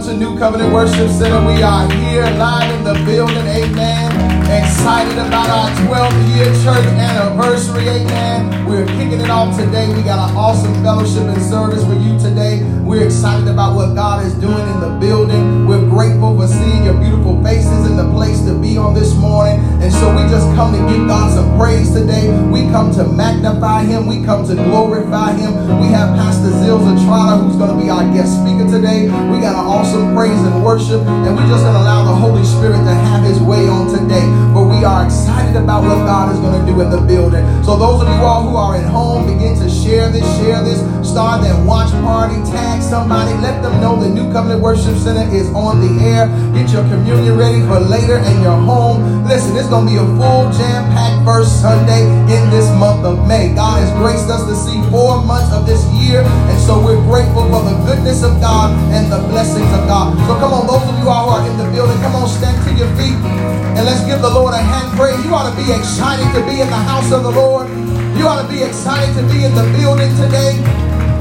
to New Covenant Worship Center. We are here live in the building, amen. Excited about our 12th year church anniversary, amen. We're kicking it off today. We got an awesome fellowship and service for you today. We're excited about what God is doing in the building. We're grateful for seeing your beautiful faces in the place to be on this morning. And so we just come to give God some praise today. We come to magnify Him. We come to glorify Him. We have Pastor Zilzah Trotter, who's going to be our guest speaker today. We got an awesome praise and worship. And we're just going to allow the Holy Spirit to have His way on today. But we are excited about what God is going to do in the building. So those of you all who are at home, begin to share this, share this, start that watch party, tag somebody, let them know the New Covenant Worship Center is on the air. Get your communion ready for later in your home. Listen, it's going to be a full jam-packed first Sunday in this month of May. God has graced us to see four months of this year, and so we're grateful for the goodness of God and the blessings of God. So come on, those of you all who are in the building, come on, stand to your feet, and let's give the Lord a hand praise. You ought to be excited to be in the house of the Lord. You ought to be excited to be in the building today.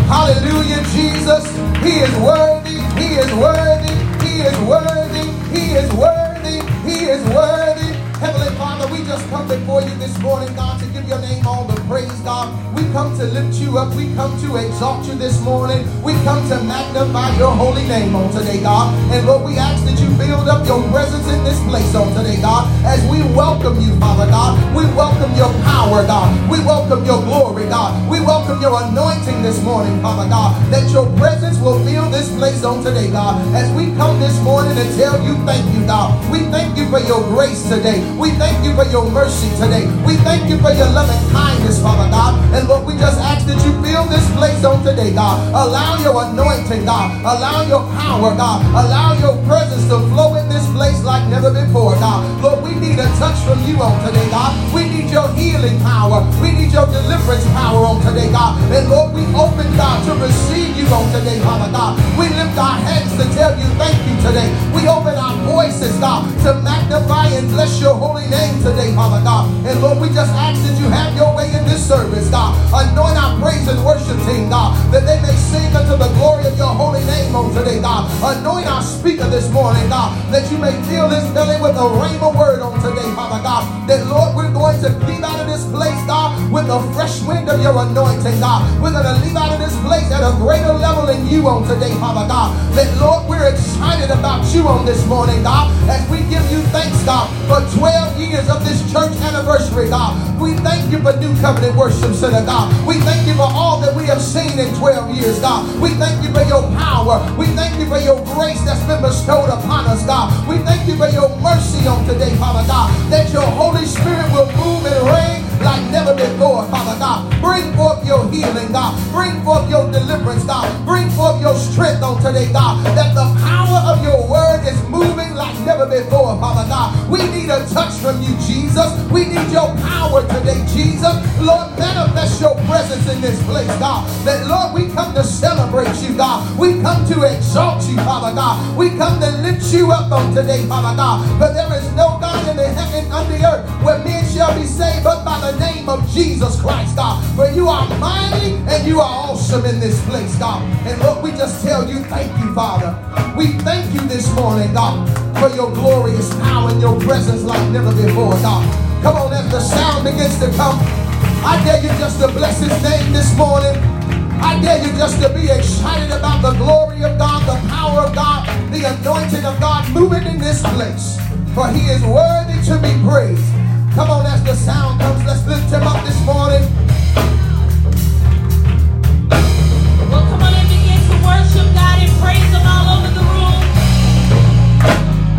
Hallelujah, Jesus. He is worthy. He is worthy. He is worthy. He is worthy. He is worthy. Heavenly Father, we just come before you this morning, God, to give your name all the praise, God. We come to lift you up. We come to exalt you this morning. We come to magnify your holy name on today, God. And Lord, we ask that you build up your presence in this place on today, God, as we welcome you, Father God. We welcome your power, God. We welcome your glory, God. We welcome your anointing this morning, Father God, that your presence will fill this place on today, God. As we come this morning and tell you thank you, God. We thank you for your grace today. We thank you for your mercy today. We thank you for your loving kindness, Father God. And Lord, we just ask that you fill this place on today, God. Allow your anointing, God. Allow your power, God. Allow your presence to flow in this place like never before, God. Lord, we need a touch from you on today, God. We need your healing power. We need your deliverance power on today, God. And Lord, we open, God, to receive you on today, Father God. We lift our hands to tell you thank you today. We open our voices, God, to magnify and bless your holy name today, Father God. And Lord, we just ask that you have your way in this service, God. Anoint our praise and worship team, God, that they may sing unto the glory of your holy name on today, God. Anoint our speaker this morning, God, that you may fill this belly with a rhema word on today, Father God. That, Lord, we're going to leave out of this place, God, with the fresh wind of your anointing, God. We're going to leave out of this place at a greater level in you on today, Father God. That, Lord, we're excited about you on this morning, God, as we give you thanks, God, for 12 years of this church anniversary, God. We thank you for New Covenant Worship Center, God. We thank you for all that we have seen in 12 years, God. We thank you for your power. We thank you for your grace that's been bestowed upon us, God. We thank you for your mercy on today, Father God, that your Holy Spirit will move and reign like never before, Father God. Bring forth your healing, God. Bring forth your deliverance, God. Bring forth your strength on today, God. That the power of your word is moving like never before, Father God. We need a touch from you, Jesus. We need your power today, Jesus. Lord, manifest your presence in this place, God. That, Lord, we come to celebrate you, God. We come to exalt you, Father God. We come to lift you up on today, Father God. But there is no God in the heaven and the earth where men shall be saved but by the name of Jesus Christ, God. For you are mighty and you are awesome in this place, God. And Lord, we just tell you thank you, Father. We thank you this morning, God, for your glorious power and your presence like never before, God. Come on, as the sound begins to come, I dare you just to bless his name this morning. I dare you just to be excited about the glory of God, the power of God, the anointing of God moving in this place. For he is worthy to be praised. Come on, as the sound comes, let's lift him up this morning. Well, come on and begin to worship God and praise Him all over the room.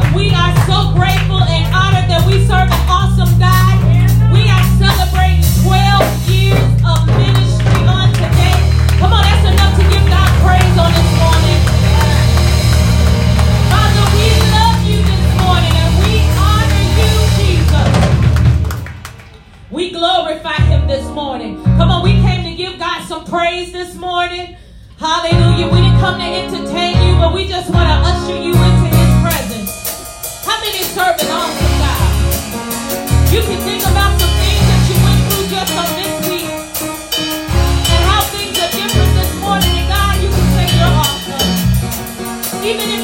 And we are so grateful and honored that we serve an awesome God. We are celebrating 12 years of ministry on today. Come on, that's enough to give God praise on this morning. We glorify him this morning. Come on, we came to give God some praise this morning. Hallelujah. We didn't come to entertain you, but we just want to usher you into his presence. How many serve an awesome God? You can think about some things that you went through just on this week and how things are different this morning. And God, you can say you're awesome. Even if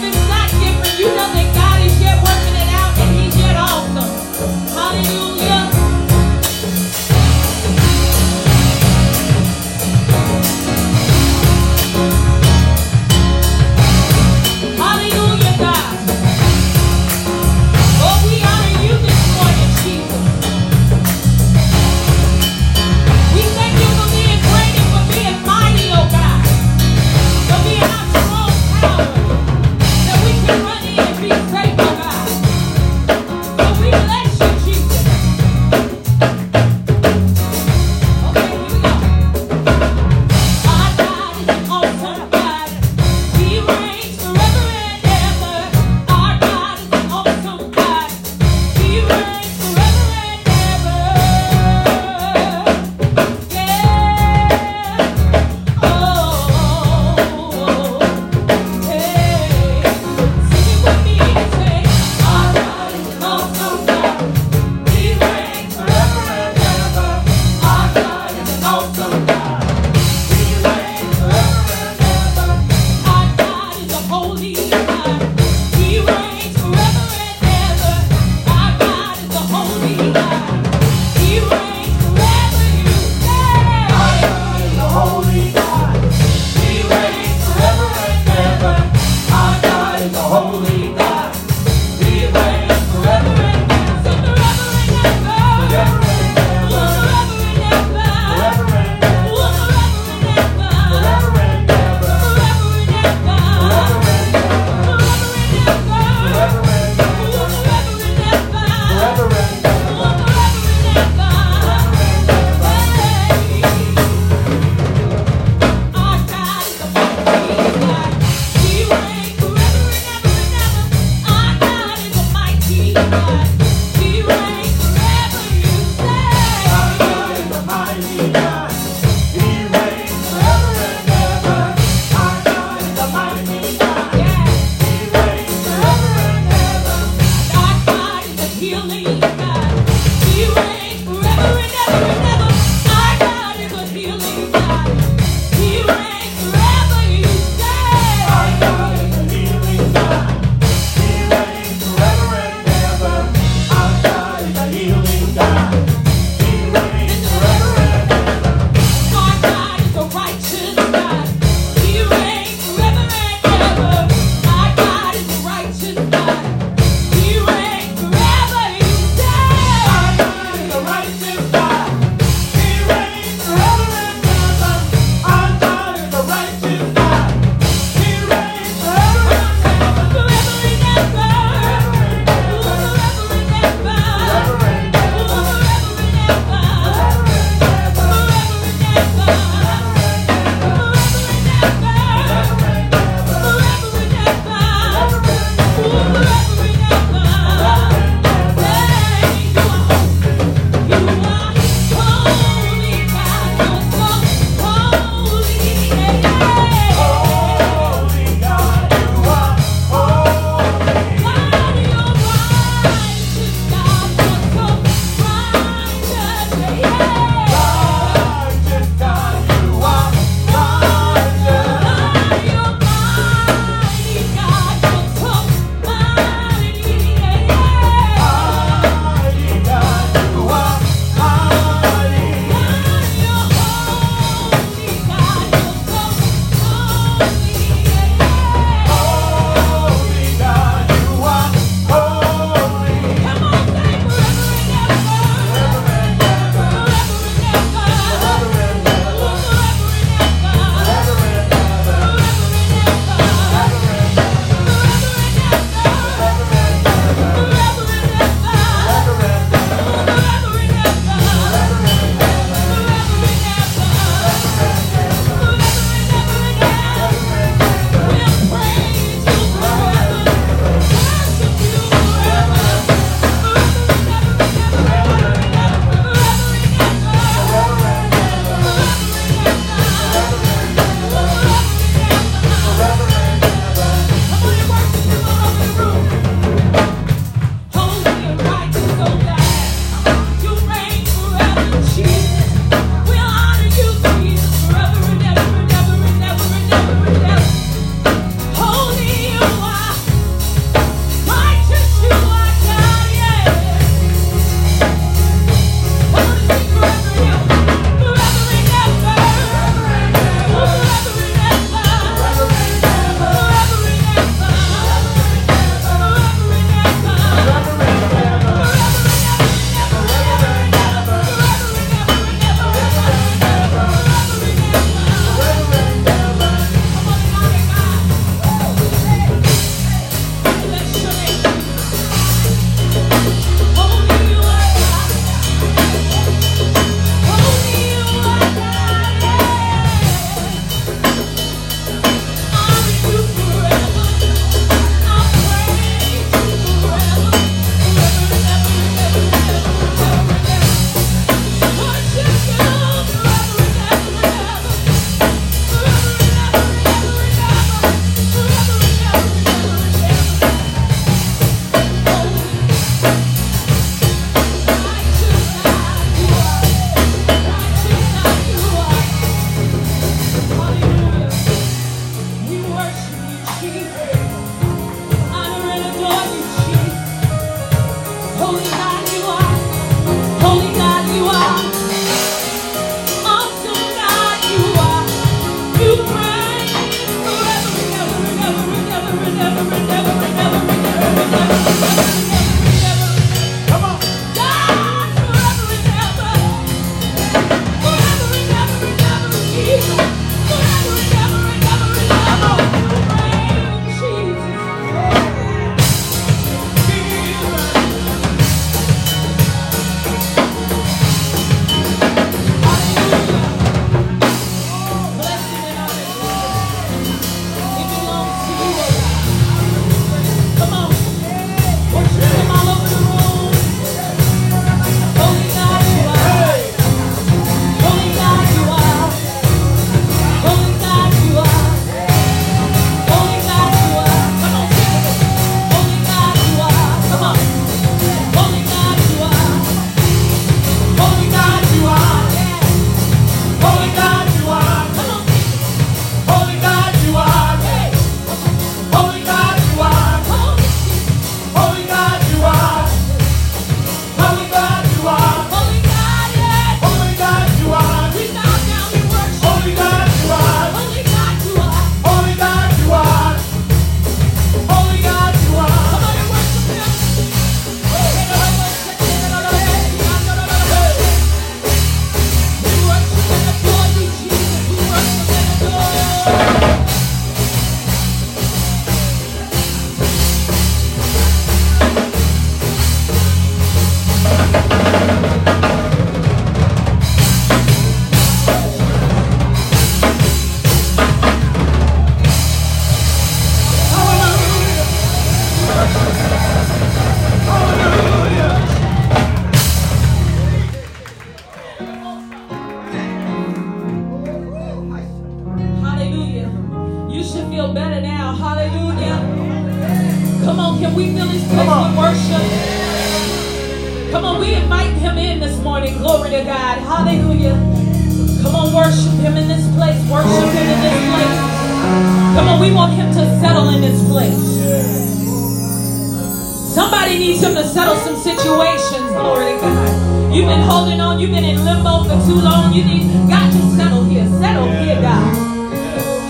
You've been holding on. You've been in limbo for too long. You need God to settle here. Settle here, God.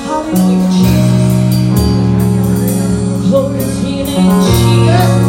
Hallelujah, Jesus. Glory to your name, Jesus.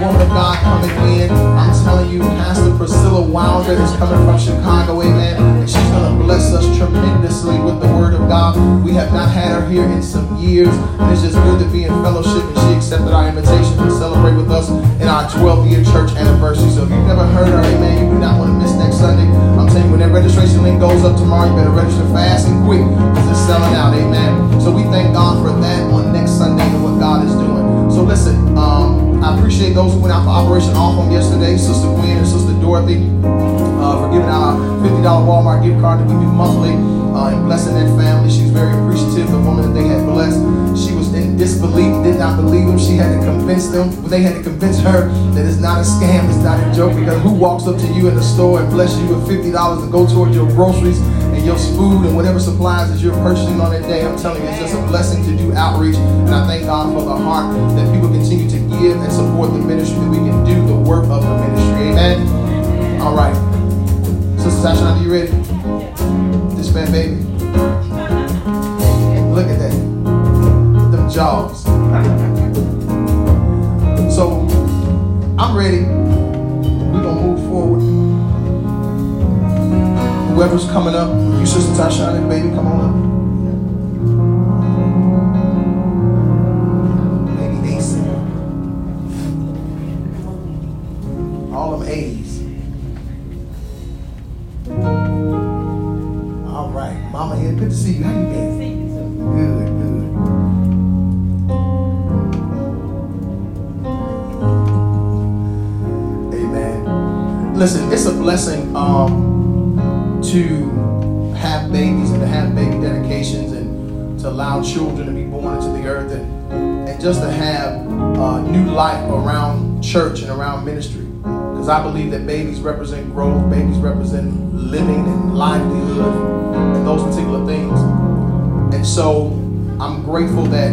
Woman of God coming in. I'm telling you, Pastor Priscilla Wilder is coming from Chicago, amen. And she's going to bless us tremendously with the Word of God. We have not had her here in some years, and it's just good to be in fellowship. And she accepted our invitation We do monthly uh, and blessing that family. She was very appreciative, the woman that they had blessed. She was in disbelief, did not believe them. She had to convince them, they had to convince her that it's not a scam, it's not a joke, because who walks up to you in the store and bless you with $50 to go towards your groceries and your food and whatever supplies that you're purchasing on that day? I'm telling you, it's just a blessing to do outreach. And I thank God for the heart that people continue to give and support the ministry that we can do the work of the ministry. Amen. All right. Sister Tasha, are you ready? This man, baby. Look at that. Them jaws. So, I'm ready. We're to move forward. Whoever's coming up, you, Sister Tasha, and baby, come on up. Good to see you. How you been? Good, good. Amen. Listen, it's a blessing um, to have babies and to have baby dedications and to allow children to be born into the earth and, and just to have uh, new life around church and around ministry. Because I believe that babies represent growth, babies represent living and livelihood and, those particular things. And so I'm grateful that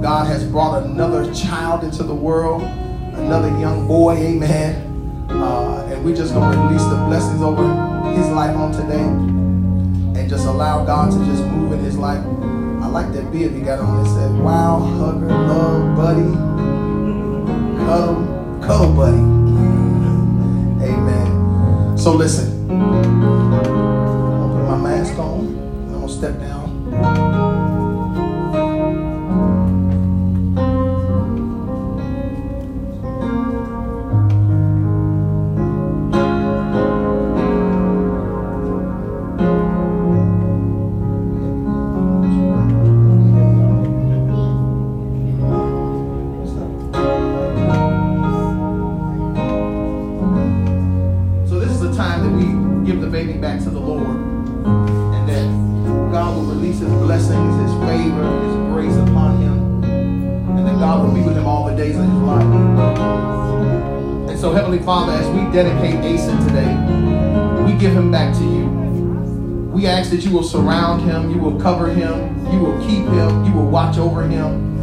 God has brought another child into the world, another young boy, amen. Uh, and we're just going to release the blessings over his life on today and just allow God to just move in his life. I like that bib he got on. It said, wow, hugger, love, buddy, cuddle, cuddle buddy. So listen, I'm gonna put my mask on I'm gonna step down. Dedicate Asen today, we give him back to you. We ask that you will surround him, you will cover him, you will keep him, you will watch over him.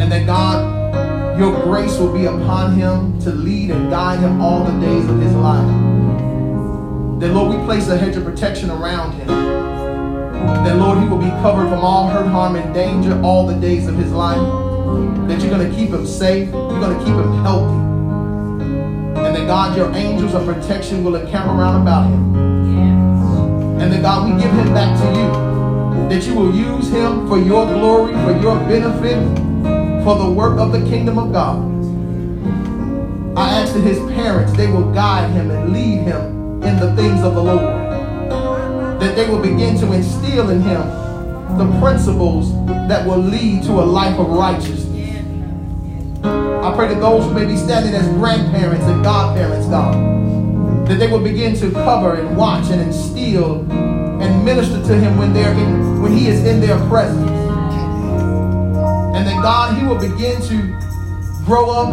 And that God, your grace will be upon him to lead and guide him all the days of his life. That, Lord, we place a hedge of protection around him. That, Lord, he will be covered from all hurt, harm, and danger all the days of his life. That you're going to keep him safe. You're going to keep him healthy. God, your angels of protection will encamp around about him. And that God, we give him back to you. That you will use him for your glory, for your benefit, for the work of the kingdom of God. I ask that his parents, they will guide him and lead him in the things of the Lord. That they will begin to instill in him the principles that will lead to a life of righteousness. Pray that those who may be standing as grandparents and godparents, God, that they will begin to cover and watch and instill and minister to him when they're in when he is in their presence. And that God, he will begin to grow up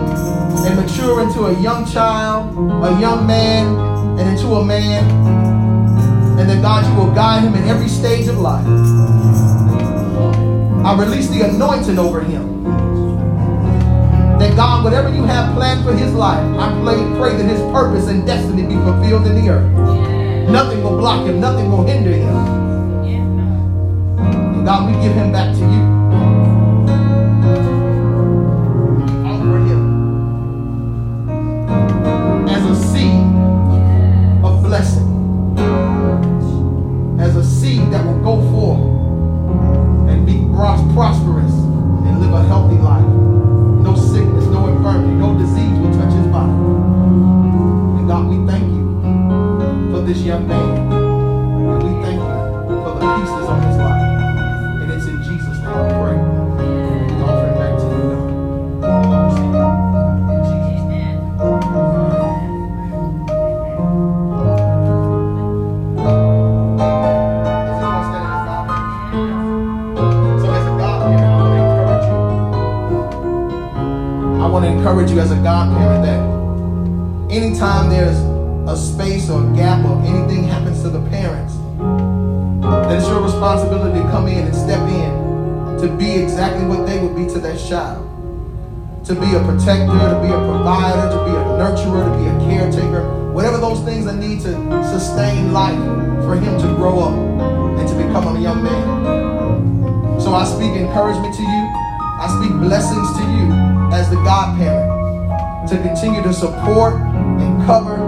and mature into a young child, a young man, and into a man. And that God, you will guide him in every stage of life. I release the anointing over him. That God, whatever you have planned for his life, I pray, pray that his purpose and destiny be fulfilled in the earth. Nothing will block him, nothing will hinder him. And God, we give him back to you. Offer him as a seed of blessing, as a seed that will go forth and be prosperous and live a healthy life. This young man. And we thank you for the pieces of his life. And it's in Jesus' name I pray. We offer it back to you, God. In Jesus' name. Is anyone standing as God man? So as a God I want to encourage you. I want to encourage you as a godparent that anytime there's a space or a gap or anything happens to the parents, that it's your responsibility to come in and step in to be exactly what they would be to that child. To be a protector, to be a provider, to be a nurturer, to be a caretaker, whatever those things that need to sustain life for him to grow up and to become a young man. So I speak encouragement to you. I speak blessings to you as the godparent to continue to support and cover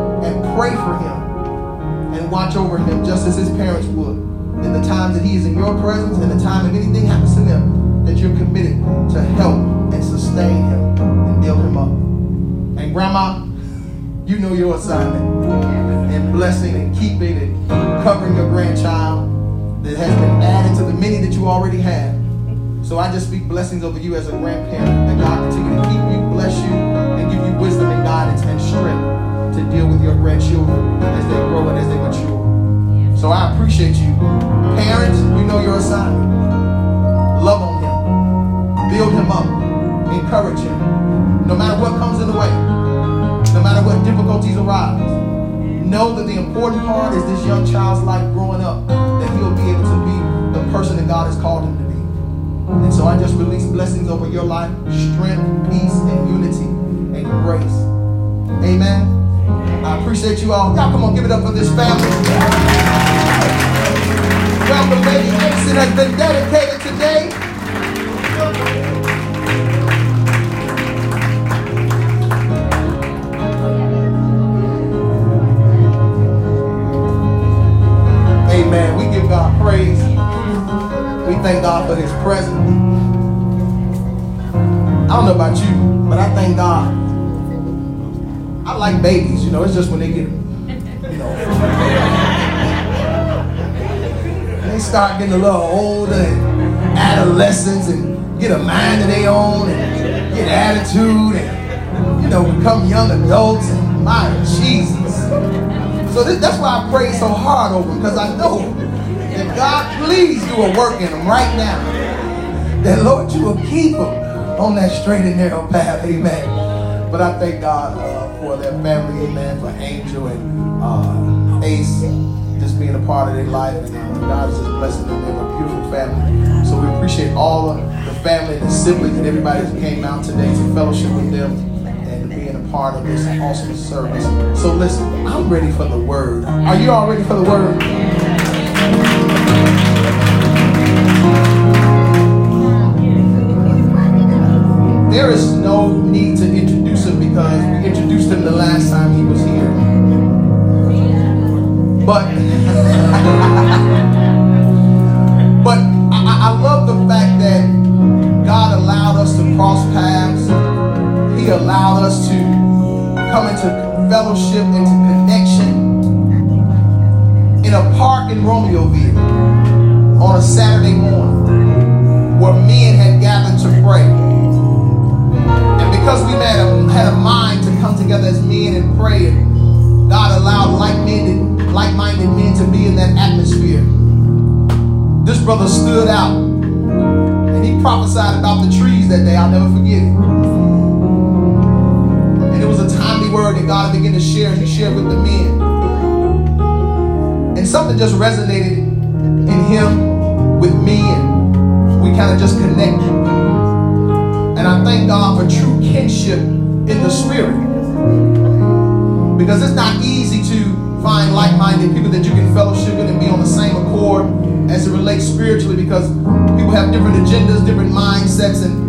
pray for him and watch over him just as his parents would in the times that he is in your presence and the time if anything happens to them that you're committed to help and sustain him and build him up. And grandma, you know your assignment and blessing and keeping and covering your grandchild that has been added to the many that you already have. So I just speak blessings over you as a grandparent. That God continue to keep you, bless you, and give you wisdom and guidance and strength to deal with your grandchildren as they grow and as they mature. So I appreciate you. Parents, you know your assignment. Love on him. Build him up. Encourage him. No matter what comes in the way. No matter what difficulties arise. Know that the important part is this young child's life growing up. That he'll be able to be the person that God has called him to be. And so I just release blessings over your life, strength, peace, and unity, and grace. Amen. I appreciate you all. Y'all come on, give it up for this family. Welcome, Lady Mason has been dedicated today. Amen. We give God praise. We thank God for his presence. I don't know about you, like babies, you know, it's just when they get, you know, they start getting a little older and adolescents and get a mind of their own and get attitude and, you know, become young adults and my Jesus. So this, that's why I pray so hard over them because I know that God, please do a work in them right now. That Lord, you will keep them on that straight and narrow path. Amen. But I thank God uh, for their family. Amen. For Angel and uh, Ace just being a part of their life. And uh, God is just blessing them. They're a beautiful family. So we appreciate all of the family and the siblings and everybody who came out today to fellowship with them and being a part of this awesome service. So listen, I'm ready for the word. Are you all ready for the word? There is no need to introduce him because come into fellowship, into connection in a park in Romeoville on a Saturday morning where men had gathered to pray. And because we had a, had a mind to come together as men and pray, God allowed like-minded, like-minded men to be in that atmosphere. This brother stood out and he prophesied about the trees that day. I'll never forget it word that God began to share. And he shared with the men. And something just resonated in him with me, and we kind of just connected. And I thank God for true kinship in the spirit. Because it's not easy to find like-minded people that you can fellowship with and be on the same accord as it relates spiritually because people have different agendas, different mindsets, and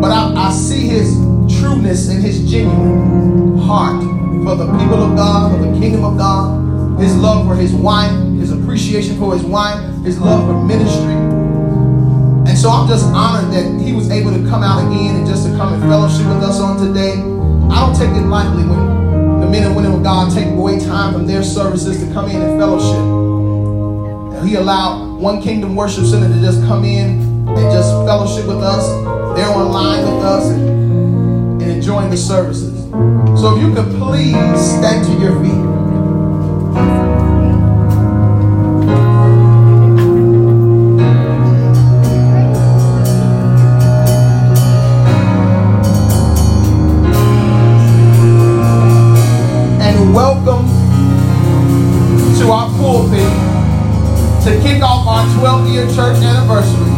but I, I see his trueness and his genuine heart for the people of God, for the kingdom of God, his love for his wife, his appreciation for his wife, his love for ministry. And so I'm just honored that he was able to come out again and just to come and fellowship with us on today. I don't take it lightly when the men and women of God take away time from their services to come in and fellowship. He allowed One Kingdom Worship Center to just come in and just fellowship with us. They're online with us and, enjoying the services. So if you could please stand to your feet. And welcome to our pulpit to kick off our 12 year church anniversary.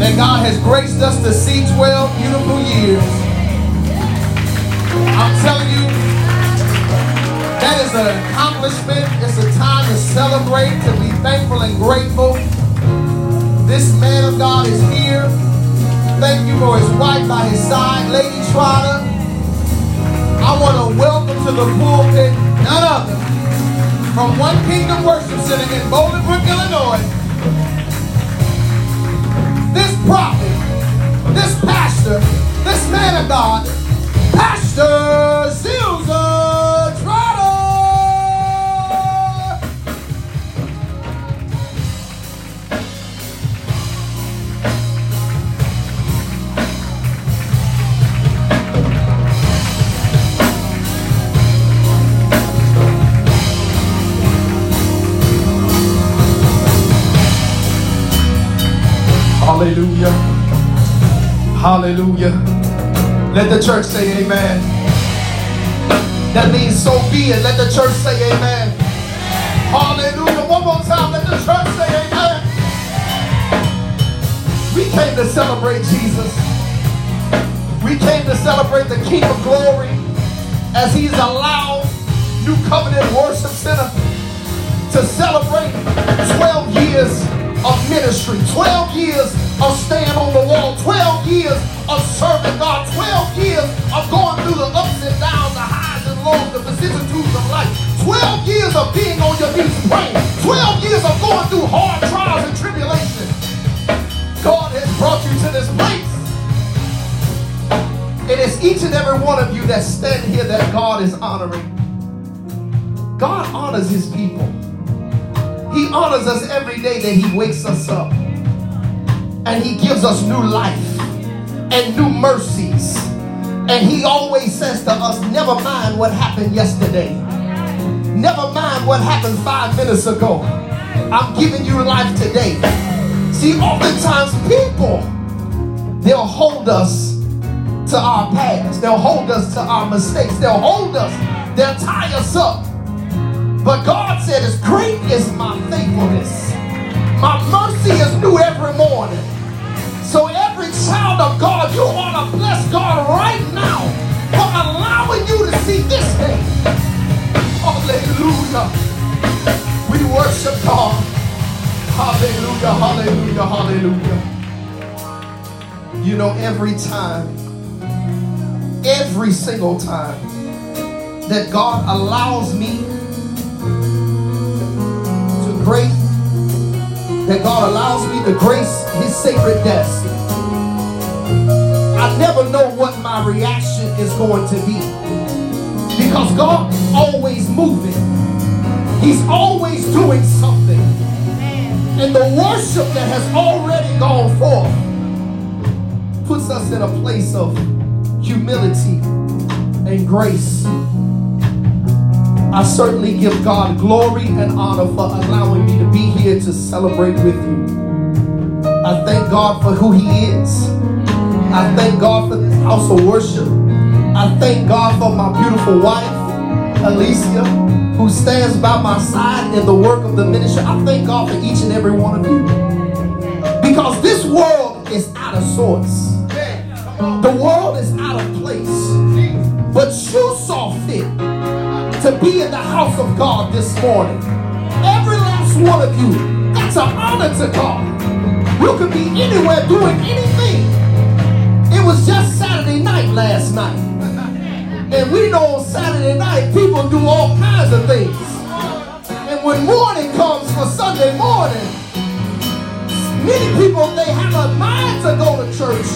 That God has graced us to see 12 beautiful years. I'm telling you, that is an accomplishment. It's a time to celebrate, to be thankful and grateful. This man of God is here. Thank you for his wife by his side, Lady Trotter. I want to welcome to the pulpit none other from One Kingdom Worship Center in Bolingbrook, Illinois. This prophet, this pastor, this man of God, Pastor Zilzah Trotter. Hallelujah. Hallelujah. Let the church say amen. That means so be it. Let the church say amen. Hallelujah. One more time. Let the church say amen. We came to celebrate Jesus. We came to celebrate the King of Glory as he's allowed New Covenant Worship Center to celebrate 12 years of ministry, 12 years of staying on the wall, 12 years of serving God, 12 years of going through the ups and downs, the highs and lows, the vicissitudes of life, 12 years of being on your knees praying, 12 years of going through hard trials and tribulations. God has brought you to this place. and It is each and every one of you that stand here that God is honoring. God honors his people. He honors us every day that He wakes us up. And He gives us new life and new mercies. And He always says to us, never mind what happened yesterday. Never mind what happened five minutes ago. I'm giving you life today. See, oftentimes people, they'll hold us to our past. They'll hold us to our mistakes. They'll hold us. They'll tie us up. But God said, as great is my faithfulness, my mercy is new every morning. So every child of God, you want to bless God right now for allowing you to see this day. Hallelujah. We worship God. Hallelujah, hallelujah, hallelujah. You know, every time every single time that God allows me to grace, that God allows me to grace his sacred desk, I never know what my reaction is going to be. Because God is always moving. He's always doing something. And the worship that has already gone forth puts us in a place of humility and grace. I certainly give God glory and honor for allowing me to be here to celebrate with you. I thank God for who He is. I thank God for this house of worship. I thank God for my beautiful wife, Alicia, who stands by my side in the work of the ministry. I thank God for each and every one of you. Because this world is out of sorts. The world is out of place. But you saw fit to be in the house of God this morning. Every last one of you, that's an honor to God. You could be anywhere doing anything. It was just Saturday night last night. And we know on Saturday night people do all kinds of things. And when morning comes for Sunday morning, many people they have a mind to go to church,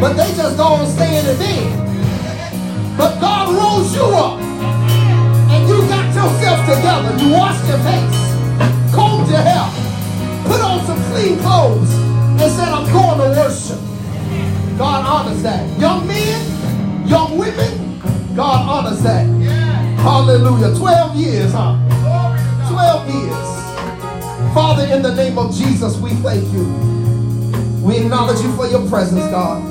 but they just don't stay in the bed. But God rose you up and you got yourself together. You washed your face, combed your hair, put on some clean clothes, and said, I'm going to worship. God honors that. Young men, young women, God honors that. Hallelujah. 12 years, huh? 12 years. Father, in the name of Jesus, we thank you. We acknowledge you for your presence, God.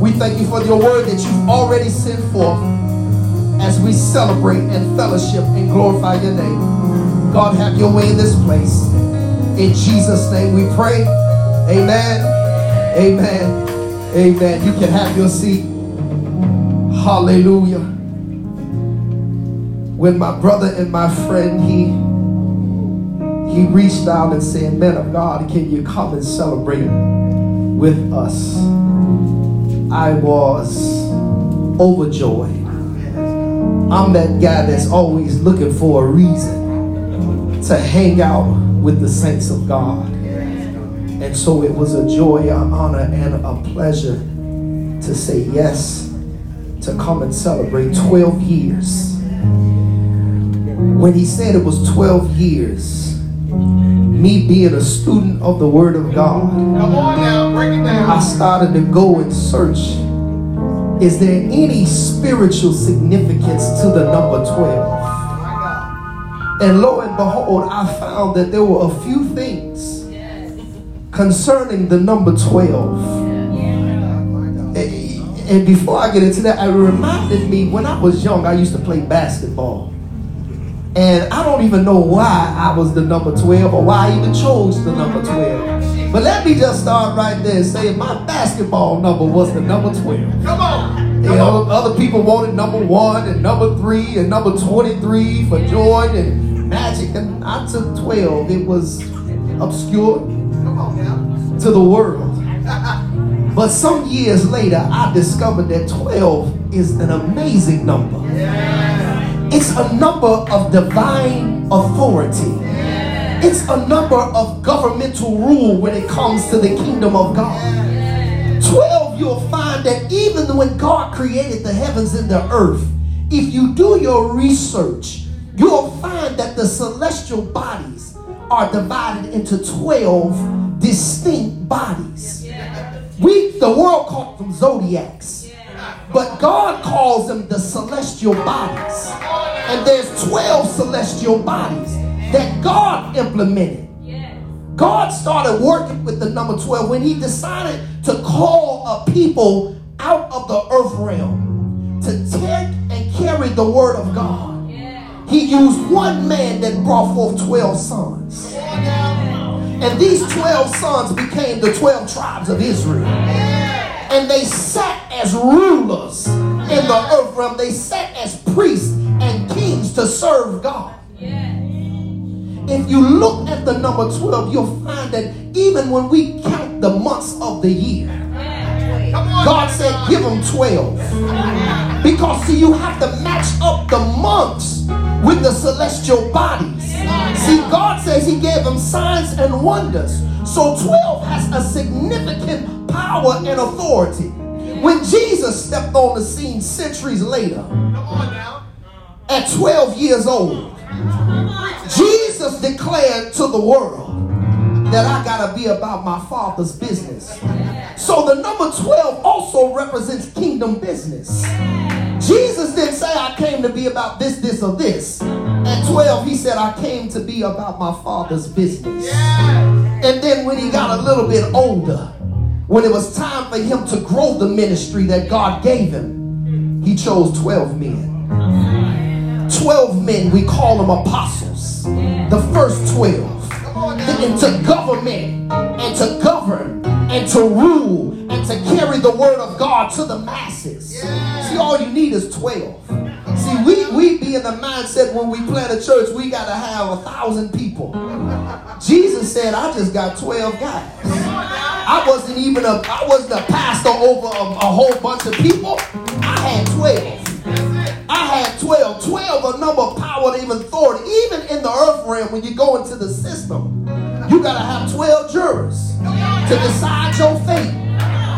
We thank you for your word that you've already sent forth as we celebrate and fellowship and glorify your name. God, have your way in this place. In Jesus' name we pray. Amen. Amen. Amen. You can have your seat. Hallelujah. When my brother and my friend, he he reached out and said, Man of God, can you come and celebrate with us? I was overjoyed. I'm that guy that's always looking for a reason to hang out with the saints of God. And so it was a joy, an honor, and a pleasure to say yes to come and celebrate 12 years. When he said it was 12 years, me being a student of the Word of God, Come on now, break it down. I started to go and search. Is there any spiritual significance to the number 12? And lo and behold, I found that there were a few things concerning the number 12. And- eh, eh, And before I get into that, it reminded me when I was young, I used to play basketball. And I don't even know why I was the number 12 or why I even chose the number 12. But let me just start right there and say my basketball number was the number 12. Come on. You know, other people wanted number one and number three and number 23 for Jordan and Magic, and I took 12. It was obscure Come on now. To the world. But some years later, I discovered that 12 is an amazing number. It's a number of divine authority. It's a number of governmental rule when it comes to the kingdom of God. 12, you'll find that even when God created the heavens and the earth, if you do your research, you'll find that the celestial bodies are divided into 12 distinct bodies. We, the world calls them zodiacs, but God calls them the celestial bodies. And there's 12 celestial bodies that God implemented. God started working with the number 12 when he decided to call a people out of the earth realm to take and carry the word of God. He used one man that brought forth 12 sons. And these 12 sons became the 12 tribes of Israel. And they sat as rulers in the earth realm. They sat as priests and kings to serve God. If you look at the number 12, you'll find that even when we count the months of the year, God said, give them 12. Because see, you have to match up the months with the celestial bodies. See, God says He gave them signs and wonders. So 12 has a significant power and authority. When Jesus stepped on the scene centuries later, at 12 years old, Jesus declared to the world that I gotta be about my father's business. So the number 12 also represents kingdom business. Jesus didn't say I came to be about this, this, or this. At 12, he said I came to be about my father's business. And then when he got a little bit older, when it was time for him to grow the ministry that God gave him, he chose 12 men. 12 men, we call them apostles. The first 12. And to government and to govern and to rule and to carry the word of God to the masses. See, all you need is 12. See, we, we be in the mindset when we plant a church, we got to have a thousand people. Jesus said, I just got 12 guys. I wasn't even a I wasn't a pastor over a, a whole bunch of people. I had 12. I had 12. 12 a number of power and even authority. Even in the earth realm, when you go into the system, you gotta have 12 jurors to decide your fate.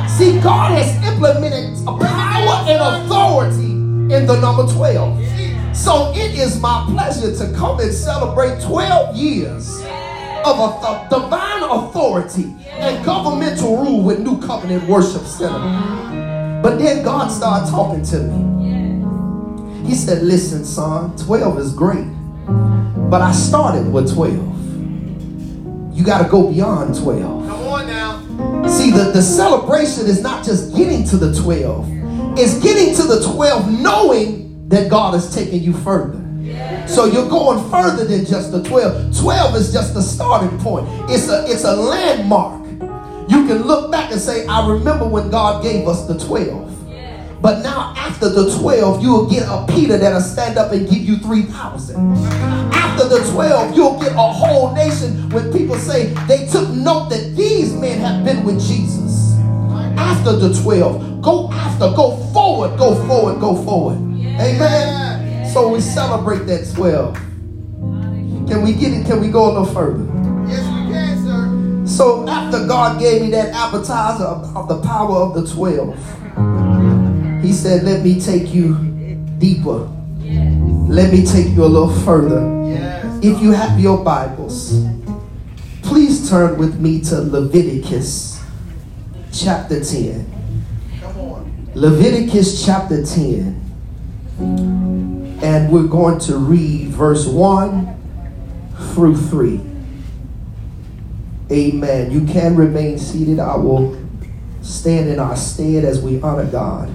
See, God has implemented a power and authority in the number 12. So it is my pleasure to come and celebrate 12 years of a divine authority and governmental rule with New Covenant Worship Center. But then God started talking to me. He said, Listen, son, 12 is great, but I started with 12. You got to go beyond 12. Come on now. See, the, the celebration is not just getting to the 12, it's getting to the 12 knowing that God is taking you further. So you're going further than just the 12. 12 is just the starting point. It's a it's a landmark. You can look back and say, I remember when God gave us the 12. But now after the 12, you'll get a Peter that'll stand up and give you 3,000. After the 12, you'll get a whole nation when people say they took note that these men have been with Jesus. After the 12, go after, go forward, go forward, go forward. Amen. So we celebrate that 12. Can we get it? Can we go a little further? Yes, we can, sir. So after God gave me that appetizer of, of the power of the 12, He said, Let me take you deeper. Let me take you a little further. Yes. If you have your Bibles, please turn with me to Leviticus chapter 10. Come on. Leviticus chapter 10. And we're going to read verse 1 through 3. Amen. You can remain seated. I will stand in our stead as we honor God.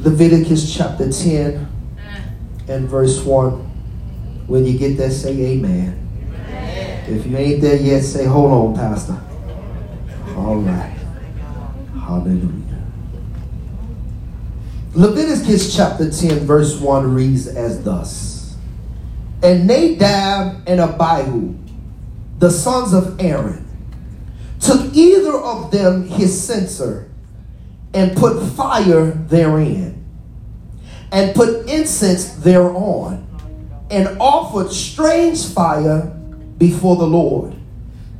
Leviticus chapter 10 and verse 1. When you get there, say amen. If you ain't there yet, say, hold on, Pastor. All right. Hallelujah. Leviticus chapter 10, verse 1 reads as thus And Nadab and Abihu, the sons of Aaron, took either of them his censer and put fire therein, and put incense thereon, and offered strange fire before the Lord,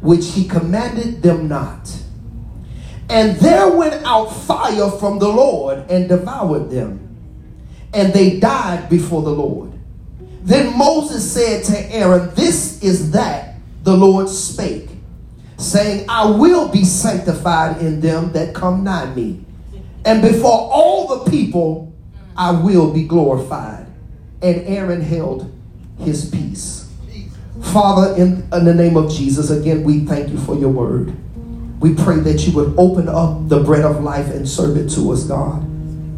which he commanded them not. And there went out fire from the Lord and devoured them, and they died before the Lord. Then Moses said to Aaron, This is that the Lord spake, saying, I will be sanctified in them that come nigh me, and before all the people I will be glorified. And Aaron held his peace. Father, in, in the name of Jesus, again, we thank you for your word. We pray that you would open up the bread of life and serve it to us, God.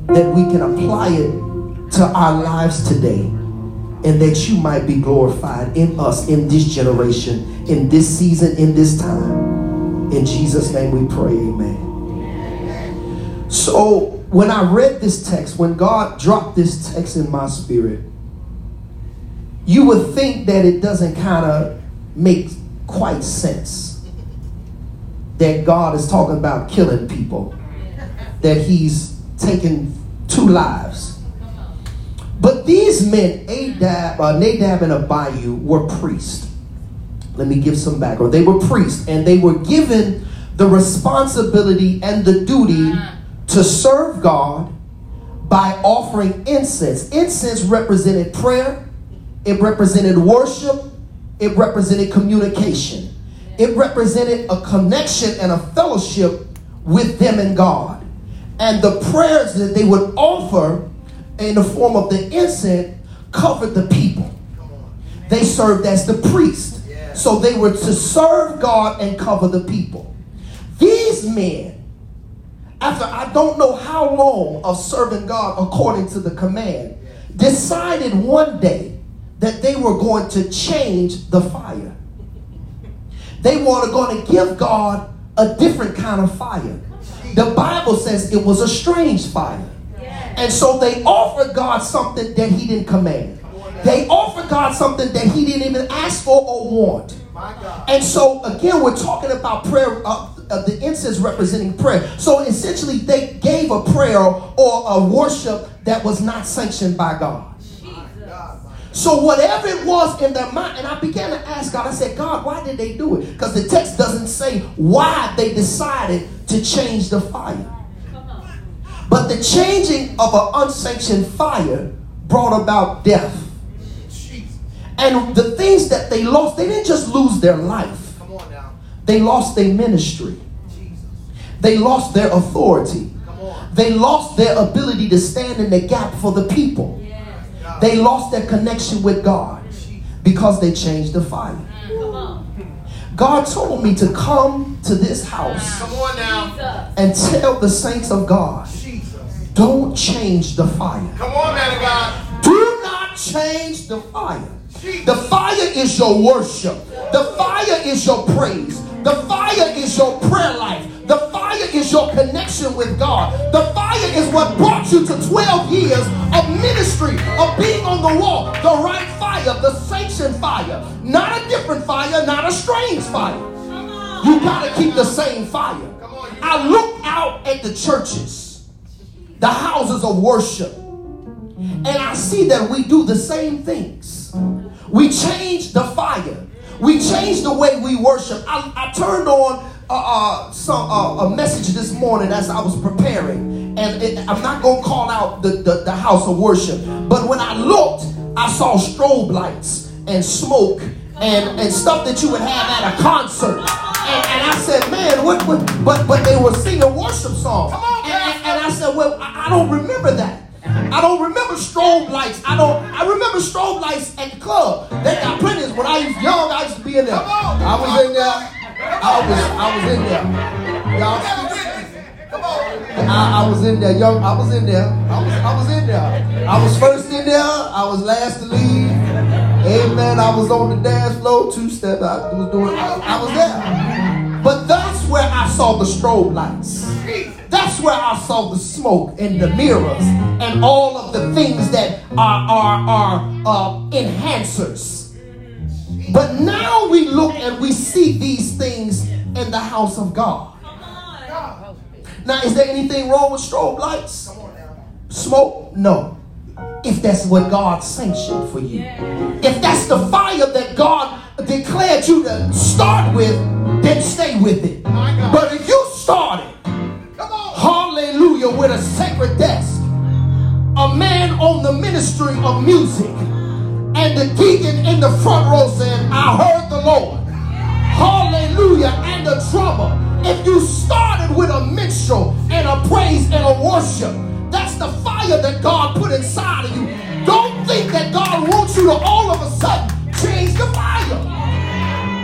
That we can apply it to our lives today. And that you might be glorified in us, in this generation, in this season, in this time. In Jesus' name we pray, amen. So, when I read this text, when God dropped this text in my spirit, you would think that it doesn't kind of make quite sense that God is talking about killing people that he's taken two lives. But these men, Adab, uh, Nadab and Abihu, were priests. Let me give some background. They were priests, and they were given the responsibility and the duty to serve God by offering incense. Incense represented prayer, it represented worship, it represented communication, it represented a connection and a fellowship with them and God. And the prayers that they would offer in the form of the incense covered the people. They served as the priest. So they were to serve God and cover the people. These men, after I don't know how long of serving God according to the command, decided one day that they were going to change the fire. They were going to give God a different kind of fire. The Bible says it was a strange fire. And so they offered God something that he didn't command. They offered God something that he didn't even ask for or want. And so again, we're talking about prayer, uh, uh, the incense representing prayer. So essentially, they gave a prayer or a worship that was not sanctioned by God. So whatever it was in their mind, and I began to ask God, I said, God, why did they do it? Because the text doesn't say why they decided to change the fire. But the changing of an unsanctioned fire brought about death. And the things that they lost, they didn't just lose their life. Come on now. They lost their ministry. They lost their authority. They lost their ability to stand in the gap for the people. They lost their connection with God because they changed the fire. God told me to come to this house Come on now. and tell the saints of God, don't change the fire. Come on, man of God. Do not change the fire. The fire is your worship. The fire is your praise. The fire is your prayer life. The fire is your connection with God. The fire is what brought you to 12 years of ministry, of being on the wall. The right fire, the sanctioned fire. Not a different fire, not a strange fire. You got to keep the same fire. I look out at the churches, the houses of worship, and I see that we do the same things. We change the fire. We changed the way we worship. I, I turned on uh, uh, some uh, a message this morning as I was preparing, and it, I'm not gonna call out the, the, the house of worship, but when I looked, I saw strobe lights and smoke and, and stuff that you would have at a concert. And, and I said, man, what, what? But but they were singing worship songs, and, and, and I said, well, I, I don't remember that. I don't remember strobe lights. I don't. I remember strobe lights at the club. They got plenty. When I was young, I used to be in there. I was in there. I was. I was in there. Y'all. Come on. I, I was in there, young. I was in there. I was. I was in there. I was first in there. I was last to leave. Amen. I was on the dance floor, two step. I was doing. I, I was there. But that's where I saw the strobe lights. That's where I saw the smoke and the mirrors and all of the things that are are are uh, enhancers. But now we look and we see these things in the house of God. Now, is there anything wrong with strobe lights? Smoke? No. If that's what God sanctioned for you. If that's the fire that God declared you to start with, then stay with it. But if you started, hallelujah, with a sacred desk, a man on the ministry of music, and the deacon in the front row saying, I heard the Lord. Hallelujah. And the drummer. If you started with a minstrel and a praise and a worship, that's the fire that God put inside of you. Don't think that God wants you to all of a sudden change the fire.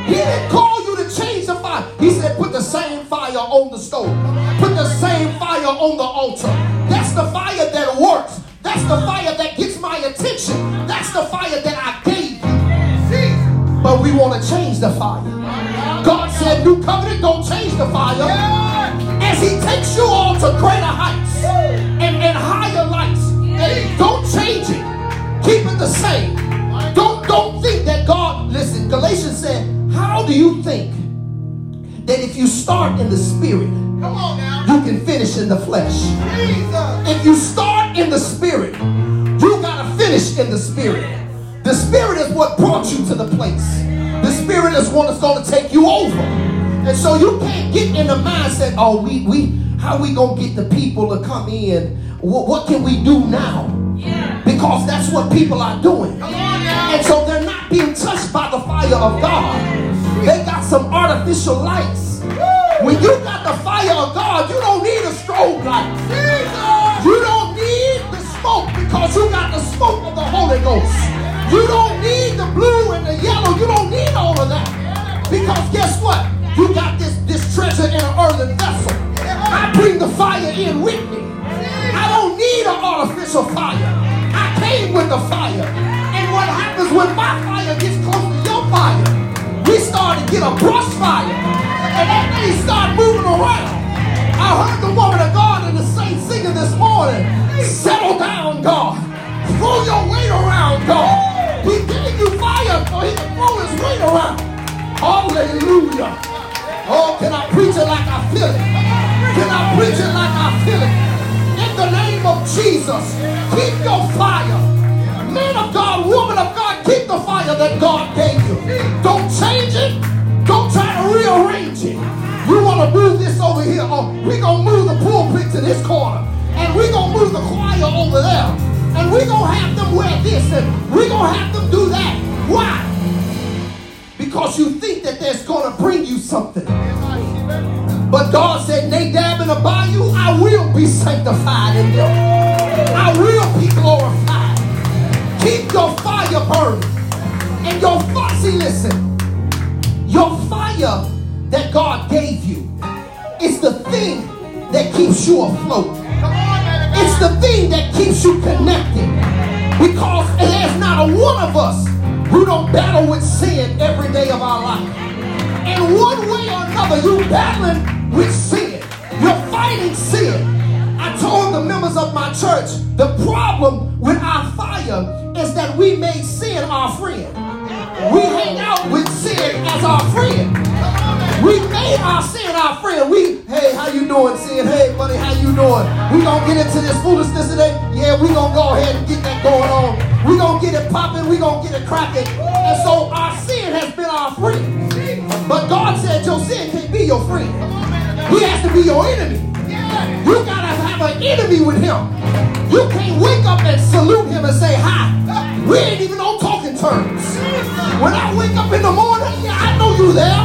He didn't call you to change the fire. He said, put the same fire on the stove. Put the same fire on the altar. That's the fire that works. That's the fire that gets my attention. That's the fire that I gave you. But we want to change the fire. God said, New covenant, don't change the fire. As He takes you all to greater heights and, and higher lights. And don't change it. Keep it the same. Don't don't think that God, listen, Galatians said, How do you think that if you start in the spirit Come on now. you can finish in the flesh. Jesus. If you start in the spirit, you gotta finish in the spirit. The spirit is what brought you to the place. The spirit is what is gonna take you over. And so you can't get in the mindset, oh, we we how we gonna get the people to come in? What, what can we do now? Yeah. Because that's what people are doing. Come on now. And so they're not being touched by the fire of God. They got some artificial lights. When you got the fire of God, you don't need a strobe light. You don't need the smoke because you got the smoke of the Holy Ghost. You don't need the blue and the yellow. You don't need all of that. Because guess what? You got this, this treasure in an earthen vessel. I bring the fire in with me. I don't need an artificial fire. I came with the fire. And what happens when my fire gets close to your fire? We started to get a brush fire. And that thing started moving around. I heard the woman of God and the saints singing this morning. Settle down, God. Throw your weight around, God. He gave you fire so he can throw his weight around. Hallelujah. Oh, can I preach it like I feel it? Can I preach it like I feel it? In the name of Jesus, keep your fire. Man of God, woman of God, keep the fire that God gave you. Don't change it. Don't try to rearrange it. You want to move this over here. Uh, or we're going to move the pulpit to this corner. And we're going to move the choir over there. And we're going to have them wear this. And we're going to have them do that. Why? Because you think that that's going to bring you something. But God said, Nadab and Abihu, I will be sanctified in them. I will be glorified. Keep your fire burning. And your fire, see, listen, your fire that God gave you is the thing that keeps you afloat. It's the thing that keeps you connected. Because there's not a one of us who don't battle with sin every day of our life. And one way or another, you're battling with sin. You're fighting sin. I told the members of my church the problem with our fire is that we made sin our friend. We hang out with sin as our friend. We made our sin our friend. We, hey, how you doing, sin? Hey, buddy, how you doing? We gonna get into this foolishness today? Yeah, we gonna go ahead and get that going on. We gonna get it popping. We gonna get it cracking. And so our sin has been our friend. But God said your sin can't be your friend. He has to be your enemy. You gotta have an enemy with him. You can't wake up and salute him and say hi. We ain't even on talking terms. When I wake up in the morning, yeah, I know you there.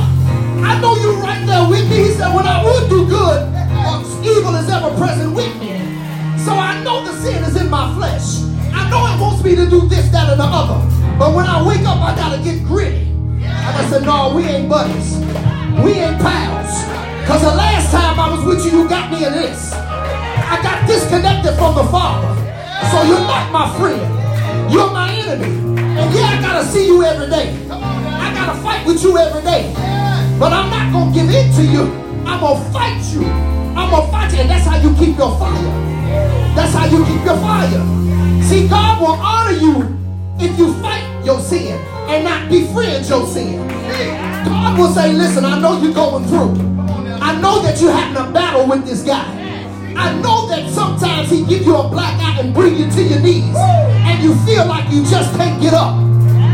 I know you right there with me. He said, when I would do good, uh, evil is ever present with me. So I know the sin is in my flesh. I know it wants me to do this, that, and the other. But when I wake up, I gotta get gritty. And I said, no, we ain't buddies. We ain't pals. Because the last time I was with you, you got me in this. I got disconnected from the Father. So you're not my friend. You're my enemy. And yeah, I gotta see you every day. I gotta fight with you every day. But I'm not gonna give in to you. I'm gonna fight you. I'm gonna fight you. And that's how you keep your fire. That's how you keep your fire. See, God will honor you if you fight your sin and not befriend your sin. God will say, listen, I know you're going through. I know that you're having a battle with this guy. I know that sometimes he give you a black eye and bring you to your knees. And you feel like you just can't get up.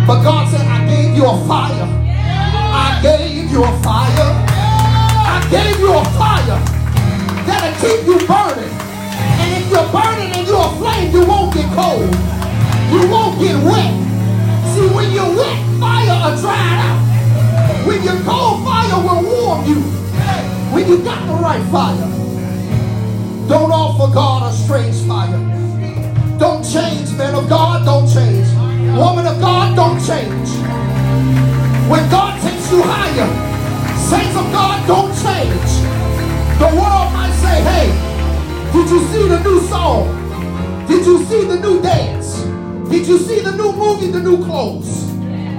But God said, I gave you a fire. I gave you a fire. I gave you a fire that'll keep you burning. And if you're burning and you're aflame, you won't get cold. You won't get wet. See, when you're wet, fire will dry out. When you're cold, fire will warm you. When you got the right fire. Don't offer God a strange fire. Don't change, man of God, don't change. Woman of God, don't change. When God takes you higher, saints of God, don't change. The world might say, hey, did you see the new song? Did you see the new dance? Did you see the new movie, the new clothes?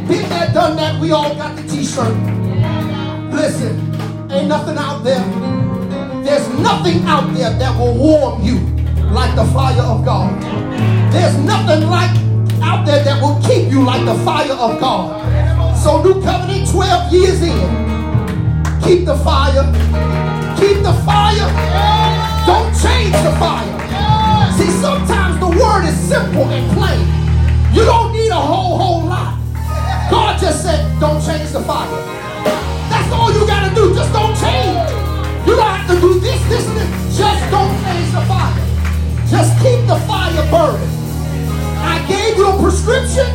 Did that, done that, we all got the t-shirt. Listen, ain't nothing out there. There's nothing out there that will warm you like the fire of God. There's nothing like out there that will keep you like the fire of God. So New Covenant 12 years in, keep the fire, Keep the fire. Don't change the fire. See, sometimes the word is simple and plain. You don't need a whole, whole lot. God just said, don't change the fire. That's all you gotta do. Just don't change. You don't have to do this, this, and this. Just don't change the fire. Just keep the fire burning. I gave you a prescription.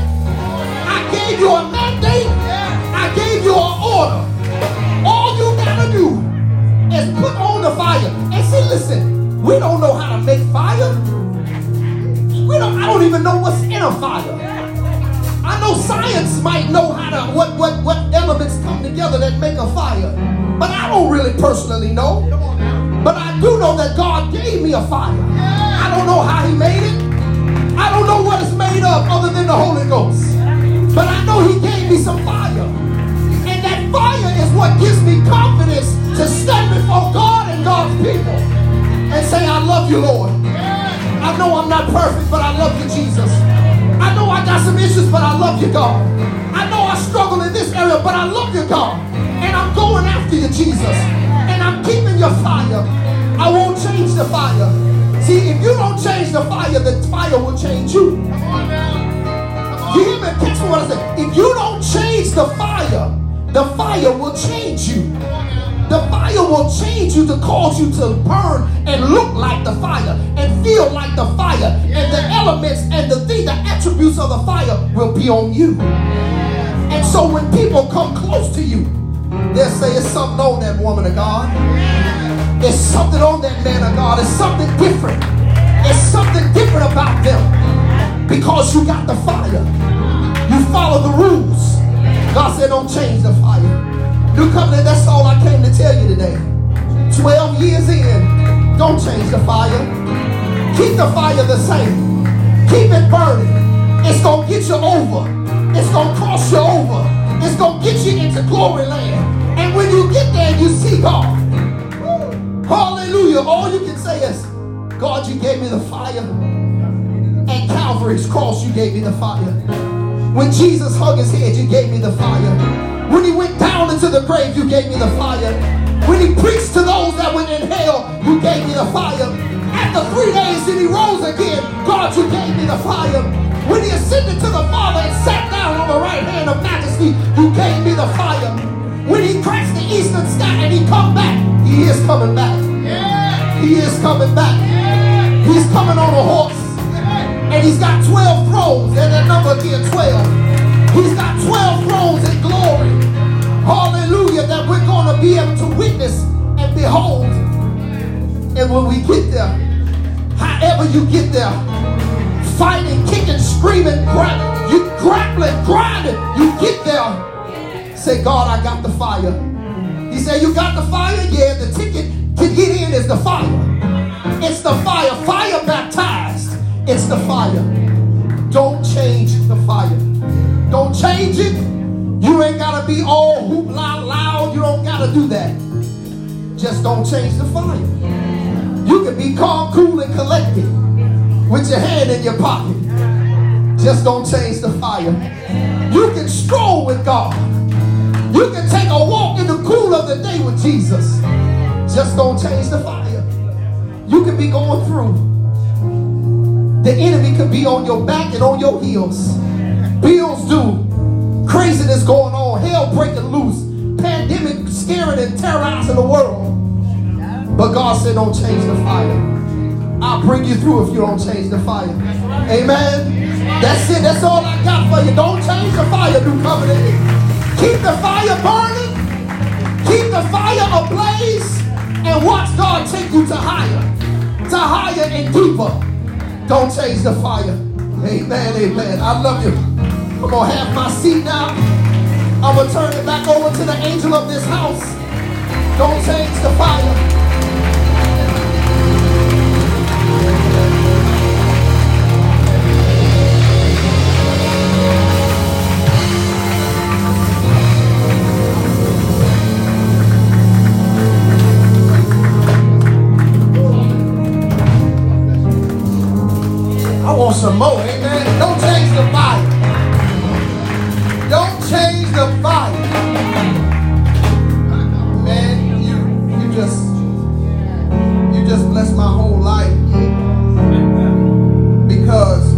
I gave you a mandate. I gave you an order. All you gotta do is put on the fire. And see, listen, we don't know how to make fire. We don't, I don't even know what's in a fire. I know science might know how to what what what elements come together that make a fire. But I don't really personally know. But I do know that God gave me a fire. I don't know how he made it. I don't know what it's made of other than the Holy Ghost. But I know he gave me some fire. And that fire is what gives me confidence to stand before God and God's people and say, I love you, Lord. I know I'm not perfect, but I love you, Jesus. I got some issues, but I love you, God. I know I struggle in this area, but I love you, God. And I'm going after you, Jesus. And I'm keeping your fire. I won't change the fire. See, if you don't change the fire, the fire will change you. You hear me? Catch me what I say. If you don't change the fire, the fire will change you. The fire will change you to cause you to burn and look like the fire and feel like the fire. And the elements and the thing, the attributes of the fire will be on you. And so when people come close to you, they'll say it's something on that woman of God. It's something on that man of God. It's something different. It's something different about them because you got the fire. You follow the rules. God said, don't change the fire. New covenant, that's all I came to tell you today. 12 years in, don't change the fire. Keep the fire the same. Keep it burning. It's going to get you over. It's going to cross you over. It's going to get you into glory land. And when you get there, you see God. Hallelujah. All you can say is, God, you gave me the fire. At Calvary's cross, you gave me the fire. When Jesus hung his head, you gave me the fire. When he went down into the grave, you gave me the fire. When he preached to those that went in hell, you gave me the fire. After three days, then he rose again. God, you gave me the fire. When he ascended to the Father and sat down on the right hand of majesty, you gave me the fire. When he crashed the eastern sky and he come back, he is coming back. He is coming back. He's coming on a horse. And he's got 12 thrones, and that number again 12. He's got 12 thrones in glory. Hallelujah, that we're going to be able to witness and behold. And when we get there, however you get there, fighting, kicking, screaming, gra- you grappling, grinding, you get there. Say, God, I got the fire. He said, You got the fire? Yeah, the ticket to get in is the fire. It's the fire. Fire baptized. It's the fire. Don't change the fire. Don't change it. You ain't gotta be all hoop loud. You don't gotta do that. Just don't change the fire. You can be calm, cool, and collected with your hand in your pocket. Just don't change the fire. You can stroll with God. You can take a walk in the cool of the day with Jesus. Just don't change the fire. You can be going through. The enemy could be on your back and on your heels. Bills due. Craziness going on. Hell breaking loose. Pandemic scaring and terrorizing the world. But God said, don't change the fire. I'll bring you through if you don't change the fire. Amen. That's it. That's all I got for you. Don't change the fire, new covenant. Keep the fire burning. Keep the fire ablaze. And watch God take you to higher. To higher and deeper. Don't change the fire. Amen. Amen. I love you. I'm going to have my seat now. I'm going to turn it back over to the angel of this house. Don't change the fire. I want some more, amen. my whole life. Because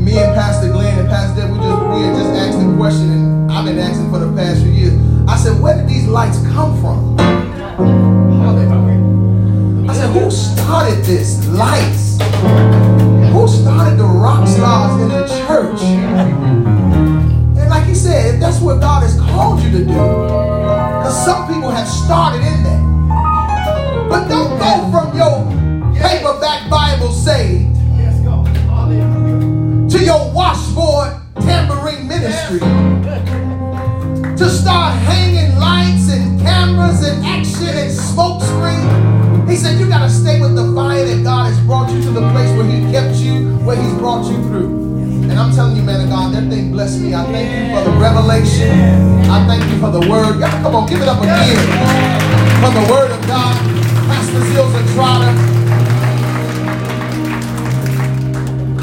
me and Pastor Glenn and Pastor Deb, we just we had just asked the question, and I've been asking for the past few years. I said, where did these lights come from? I said, who started this lights? Who started the rock stars in the church? And like he said, if that's what God has called you to do, because some people have started in there. From your paperback Bible saved to your washboard tambourine ministry to start hanging lights and cameras and action and smoke screen. He said, You got to stay with the fire that God has brought you to the place where He kept you, where He's brought you through. And I'm telling you, man of God, that thing blessed me. I thank you for the revelation. I thank you for the word. Y'all come on, give it up again for the word of God. And Trotter.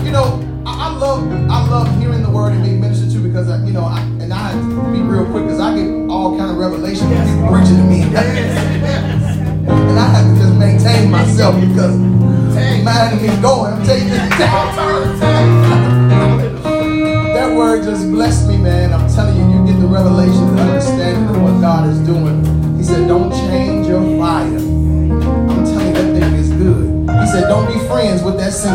You know, I, I love I love hearing the word and being ministered to because I, you know, I, and I be real quick because I get all kind of revelation from people preaching to me. and I have to just maintain myself because man me going. I'm telling you that word just blessed me, man. I'm telling you, you get the revelation and understanding of what God is doing. Friends with that sin.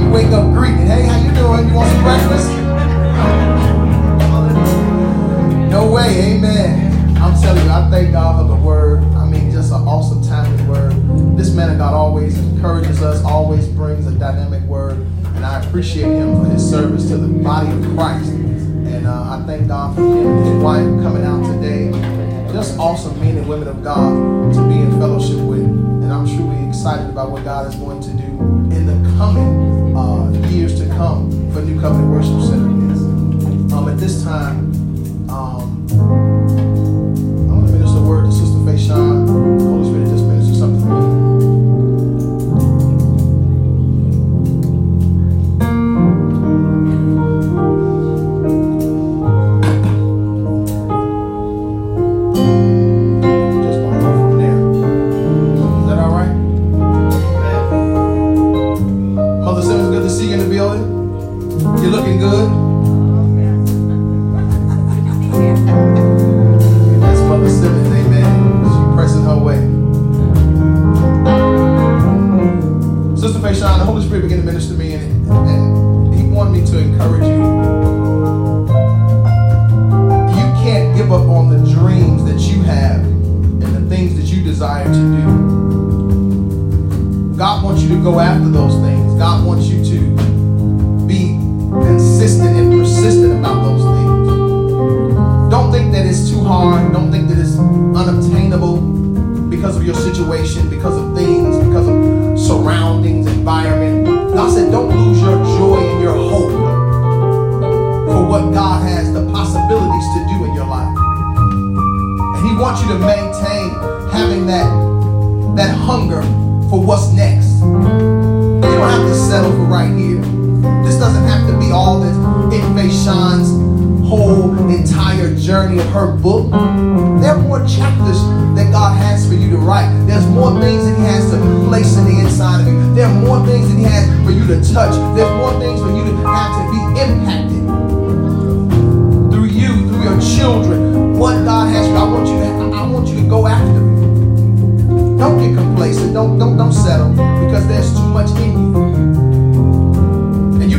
You wake up greeting, hey, how you doing? You want some breakfast? No way, amen. I'm telling you, I thank God for the word. I mean, just an awesome time timely word. This man of God always encourages us, always brings a dynamic word, and I appreciate him for his service to the body of Christ. And uh, I thank God for him and his wife coming out today. Just awesome men and women of God to be in fellowship I'm truly excited about what God is going to do in the coming uh, years to come for New Covenant Worship Center. Um, at this time, um, I want to minister a word to Sister Faye Sean.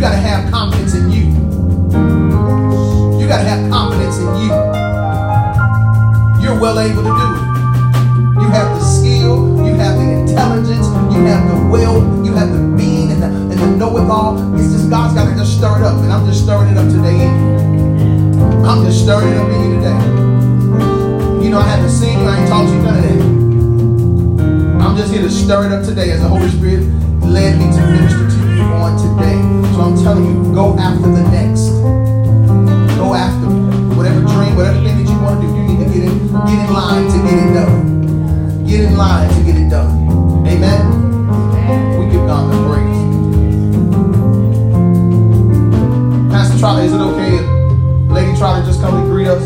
You gotta have confidence in you. You gotta have confidence in you. You're well able to do it. You have the skill, you have the intelligence, you have the will, you have the being and the, and the know-it-all. It's just God's gotta just stir it up, and I'm just stirring it up today. I'm just stirring it up in you today. You know, I haven't seen you, I ain't talked to you none of that. I'm just here to stir it up today as the Holy Spirit led me to minister to you on today. So I'm telling you, go after the next. Go after. Whatever dream, whatever thing that you want to do, you need to get in, get in line to get it done. Get in line to get it done. Amen. We give God the praise. Pastor Trotter, is it okay if Lady Trotter just come to greet us?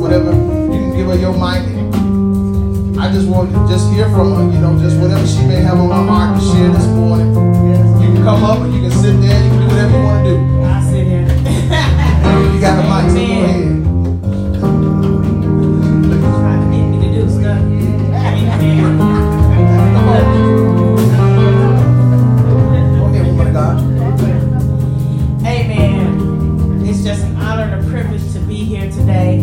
Whatever. You can give her your mic. I just want to just hear from her, you know, just whatever she may have on her heart to share this morning come up and you can sit there. You can do whatever you want to do. I sit here. you got the mic, so go ahead. today.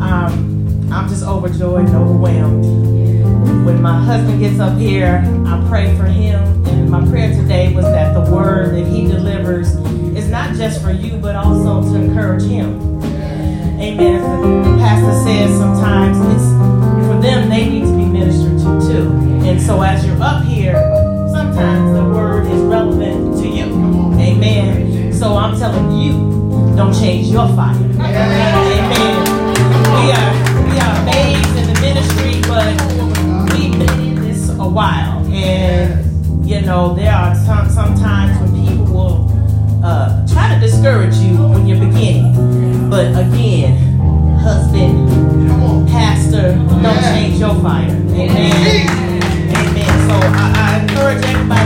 I'm just overjoyed and overwhelmed. When my husband gets up here, I pray for him. Prayer today was that the word that he delivers is not just for you, but also to encourage him. Amen. As the pastor says, sometimes it's for them, they need to be ministered to too. And so as you're up here, sometimes the word is relevant to you. Amen. So I'm telling you, don't change your fire. Amen. We are we are babes in the ministry, but we've been in this a while. And you know, there are some, sometimes when people will uh, try to discourage you when you're beginning. But again, husband, pastor, don't change your fire. Amen. Amen. So I, I encourage everybody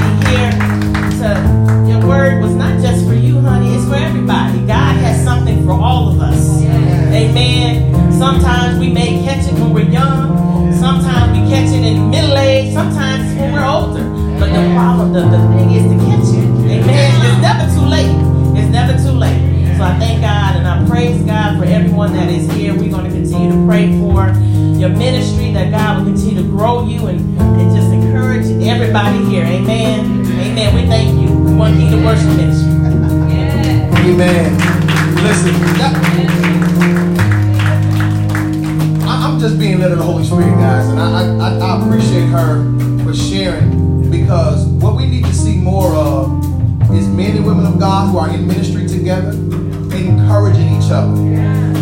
I'm just being led of the Holy Spirit, guys, and I, I, I appreciate her for sharing because what we need to see more of is men and women of God who are in ministry together, encouraging each other.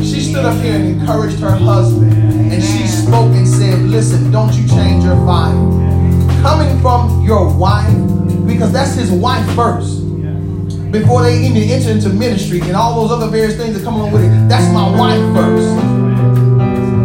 She stood up here and encouraged her husband, and she spoke and said, "Listen, don't you change your fire." Coming from your wife, because that's his wife first before they even enter into ministry and all those other various things that come along with it. That's my wife first.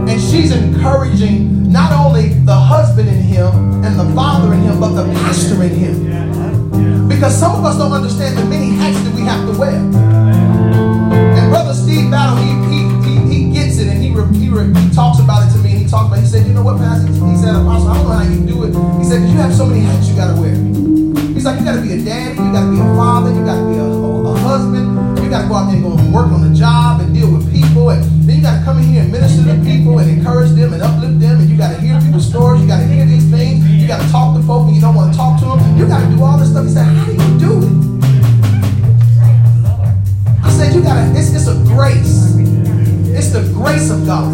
And she's encouraging not only the husband in him and the father in him, but the pastor in him. Because some of us don't understand the many hats that we have to wear. And Brother Steve Battle, he, he, he, he gets it and he, he, he talks about it to me and he talked about it. He said, you know what, Pastor? He said, Apostle, I don't know how you do it. He said, because you have so many hats you got to wear. He's like, you got to be a daddy, you got to be a father, you got to be a, a, a husband, you got to go out there and go and work on the job and deal with people, and then you got to come in here and minister to people and encourage them and uplift them, and you got to hear people's stories, you got to hear these things, you got to talk to folk when you don't want to talk to them, you got to do all this stuff. He said, how do you do it? I said, you got to, it's, it's a grace. It's the grace of God.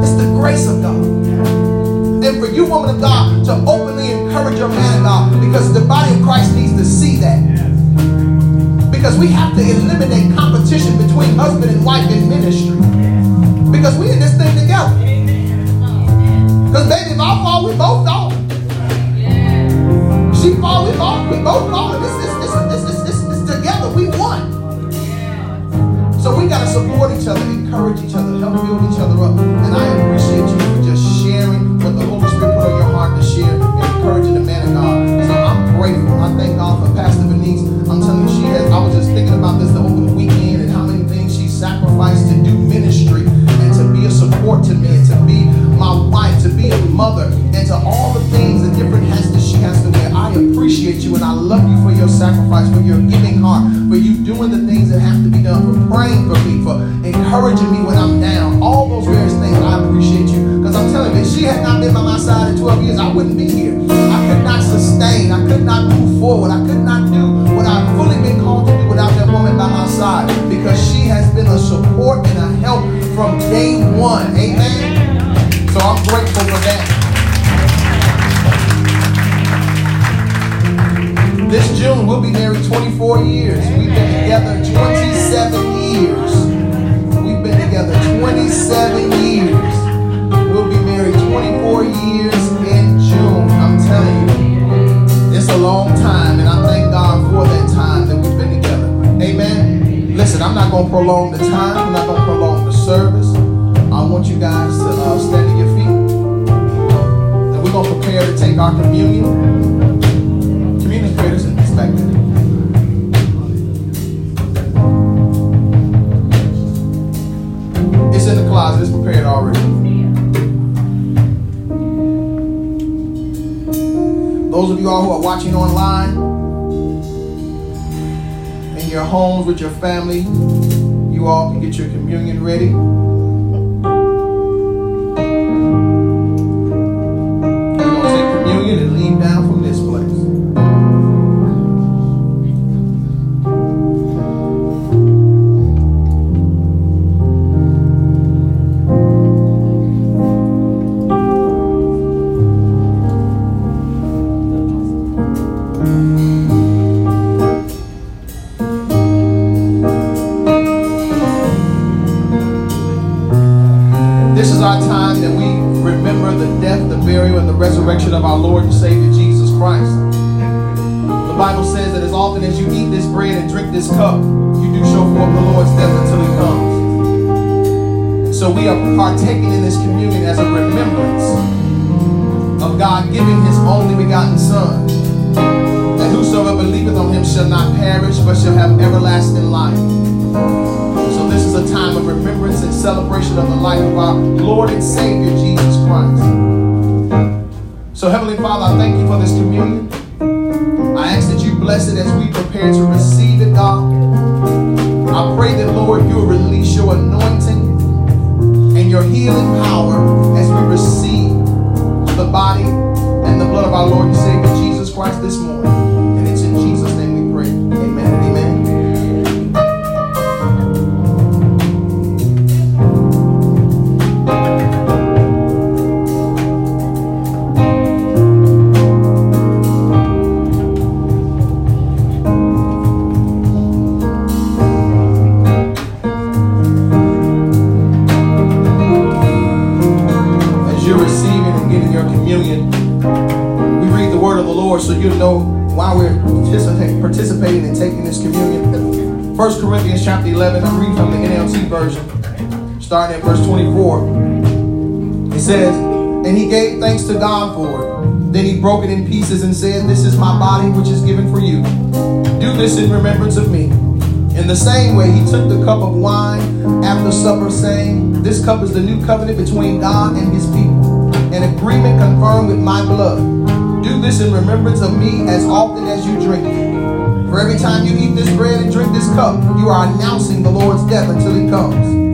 It's the grace of God and for you, woman of God, to openly encourage your man of God because the body of Christ needs to see that. Because we have to eliminate competition between husband and wife in ministry. Because we in this thing together. Because baby, if I fall, we both fall. She fall, we fall, we both fall. This is this is this this this this together. We won. So we gotta support each other, encourage each other, help build each other up. And I appreciate you to and encouraging the man of God. So I'm grateful. I thank God for Pastor Denise. I'm telling you, she has. I was just thinking about this the the weekend and how many things she sacrificed to do ministry and to be a support to me and to be my wife, to be a mother, and to all the things, the different hats that she has to wear. I appreciate you and I love you for your sacrifice, for your giving heart, for you doing the things that have to be done, for praying for me, for encouraging me when I'm down. All those various things, I appreciate you. I'm telling you, if she had not been by my side in 12 years, I wouldn't be here. I could not sustain, I could not move forward, I could not do what I've fully been called to do without that woman by my side. Because she has been a support and a help from day one. Amen. So I'm grateful for that. This June, we'll be married 24 years. We've been together 27 years. We've been together 27 years. Going to prolong the time. I'm not going to prolong the service. I want you guys to uh, stand to your feet. And we're going to prepare to take our communion. Communion creators and expected. It's in the closet. It's prepared already. Those of you all who are watching online, in your homes with your family, get your communion ready. Partaking in this communion as a remembrance of God giving his only begotten Son, that whosoever believeth on him shall not perish, but shall have everlasting life. So this is a time of remembrance and celebration of the life of our Lord and Savior Jesus Christ. So Heavenly Father, I thank you for this communion. I ask that you bless it as we prepare to receive it, blood of our Lord and Savior says, And he gave thanks to God for it. Then he broke it in pieces and said, This is my body which is given for you. Do this in remembrance of me. In the same way, he took the cup of wine after supper, saying, This cup is the new covenant between God and his people, an agreement confirmed with my blood. Do this in remembrance of me as often as you drink it. For every time you eat this bread and drink this cup, you are announcing the Lord's death until he comes.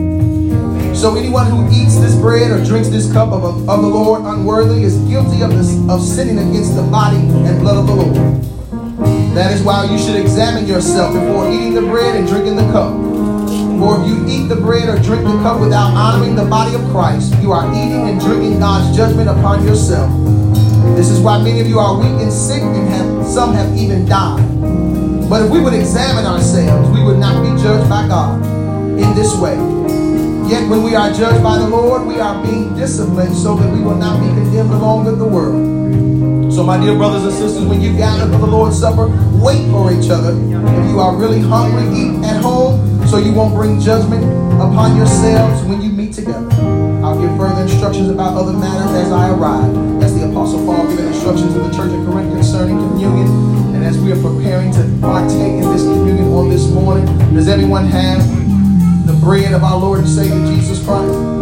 So anyone who eats this bread or drinks this cup of, of the Lord unworthy is guilty of, this, of sinning against the body and blood of the Lord. That is why you should examine yourself before eating the bread and drinking the cup. For if you eat the bread or drink the cup without honoring the body of Christ, you are eating and drinking God's judgment upon yourself. This is why many of you are weak and sick, and have, some have even died. But if we would examine ourselves, we would not be judged by God in this way. Yet when we are judged by the Lord, we are being disciplined so that we will not be condemned along with the world. So, my dear brothers and sisters, when you gather for the Lord's Supper, wait for each other. If you are really hungry, eat at home so you won't bring judgment upon yourselves when you meet together. I'll give further instructions about other matters as I arrive. As the Apostle Paul giving instructions to the church of Corinth concerning communion, and as we are preparing to partake in this communion on this morning, does everyone have the bread of our Lord and Savior Jesus Christ?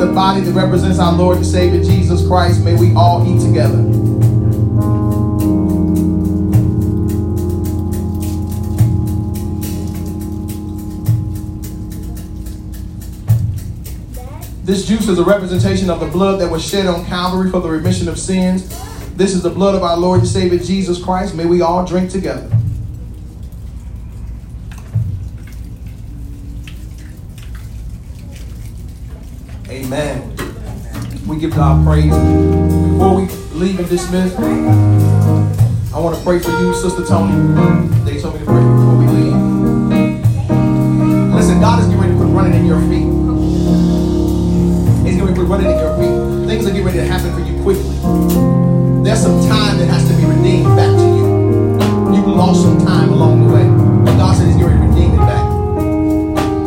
The body that represents our Lord and Savior Jesus Christ. May we all eat together. This juice is a representation of the blood that was shed on Calvary for the remission of sins. This is the blood of our Lord and Savior Jesus Christ. May we all drink together. Amen. God praise. Before we leave and dismiss, I want to pray for you, Sister Tony. They told me to pray before we leave. Listen, God is getting ready to put running in your feet. He's going to put running in your feet. Things are getting ready to happen for you quickly. There's some time that has to be redeemed back to you. You've lost some time along the way. But God said He's going to redeem it back.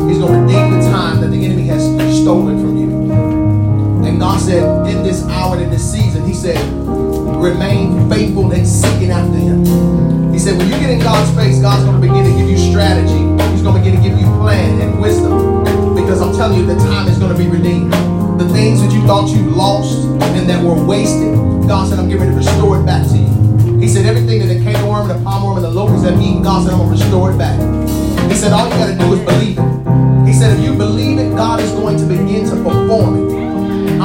He's going to redeem the time that the enemy has stolen God said, in this hour and in this season, He said, remain faithful and seeking after Him. He said, when you get in God's face, God's going to begin to give you strategy. He's going to begin to give you plan and wisdom. Because I'm telling you, the time is going to be redeemed. The things that you thought you lost and that were wasted, God said, I'm getting to restore it back to you. He said, everything that the cankerworm and the palm worm and the locusts have eaten, God said, I'm going to restore it back. He said, all you got to do is believe it. He said, if you believe it, God is going to begin to perform it.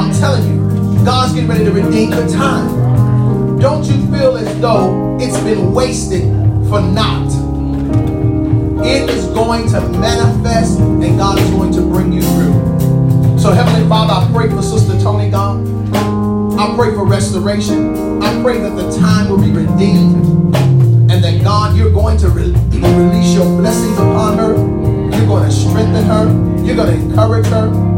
I'm telling you, God's getting ready to redeem the time. Don't you feel as though it's been wasted for naught? It is going to manifest and God is going to bring you through. So, Heavenly Father, I pray for Sister Tony God. I pray for restoration. I pray that the time will be redeemed and that God, you're going to re- release your blessings upon her. You're going to strengthen her. You're going to encourage her.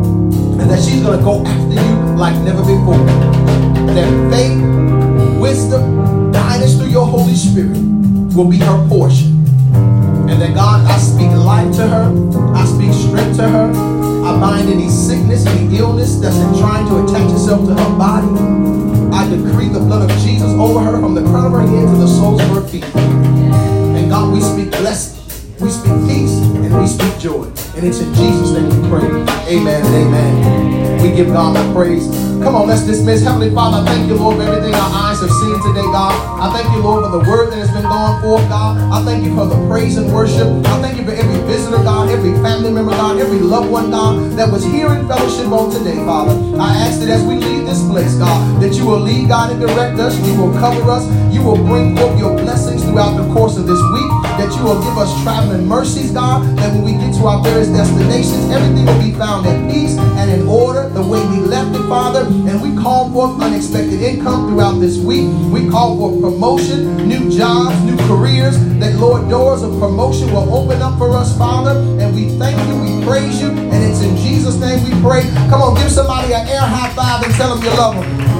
And that she's going to go after you like never before. That faith, wisdom, guidance through your Holy Spirit will be her portion. And that God, I speak life to her. I speak strength to her. I bind any sickness, any illness that's trying to attach itself to her body. I decree the blood of Jesus over her from the crown of her head to the soles of her feet. And God, we speak blessing, we speak peace, and we speak joy. And it's in Jesus' name we pray. Amen and amen. We give God the praise. Come on, let's dismiss. Heavenly Father, thank you, Lord, for everything our eyes have seen today, God. I thank you, Lord, for the word that has been gone forth, God. I thank you for the praise and worship. I thank you for every visitor, God, every family member, God, every loved one, God, that was here in fellowship on today, Father. I ask that as we leave this place, God, that you will lead, God, and direct us. You will cover us. You will bring forth your throughout the course of this week. That you will give us traveling mercies, God. That when we get to our various destinations, everything will be found in peace and in order the way we left it, Father. And we call forth unexpected income throughout this week. We call for promotion, new jobs, new careers. That, Lord, doors of promotion will open up for us, Father. And we thank you, we praise you, and it's in Jesus' name we pray. Come on, give somebody an air high five and tell them you love them.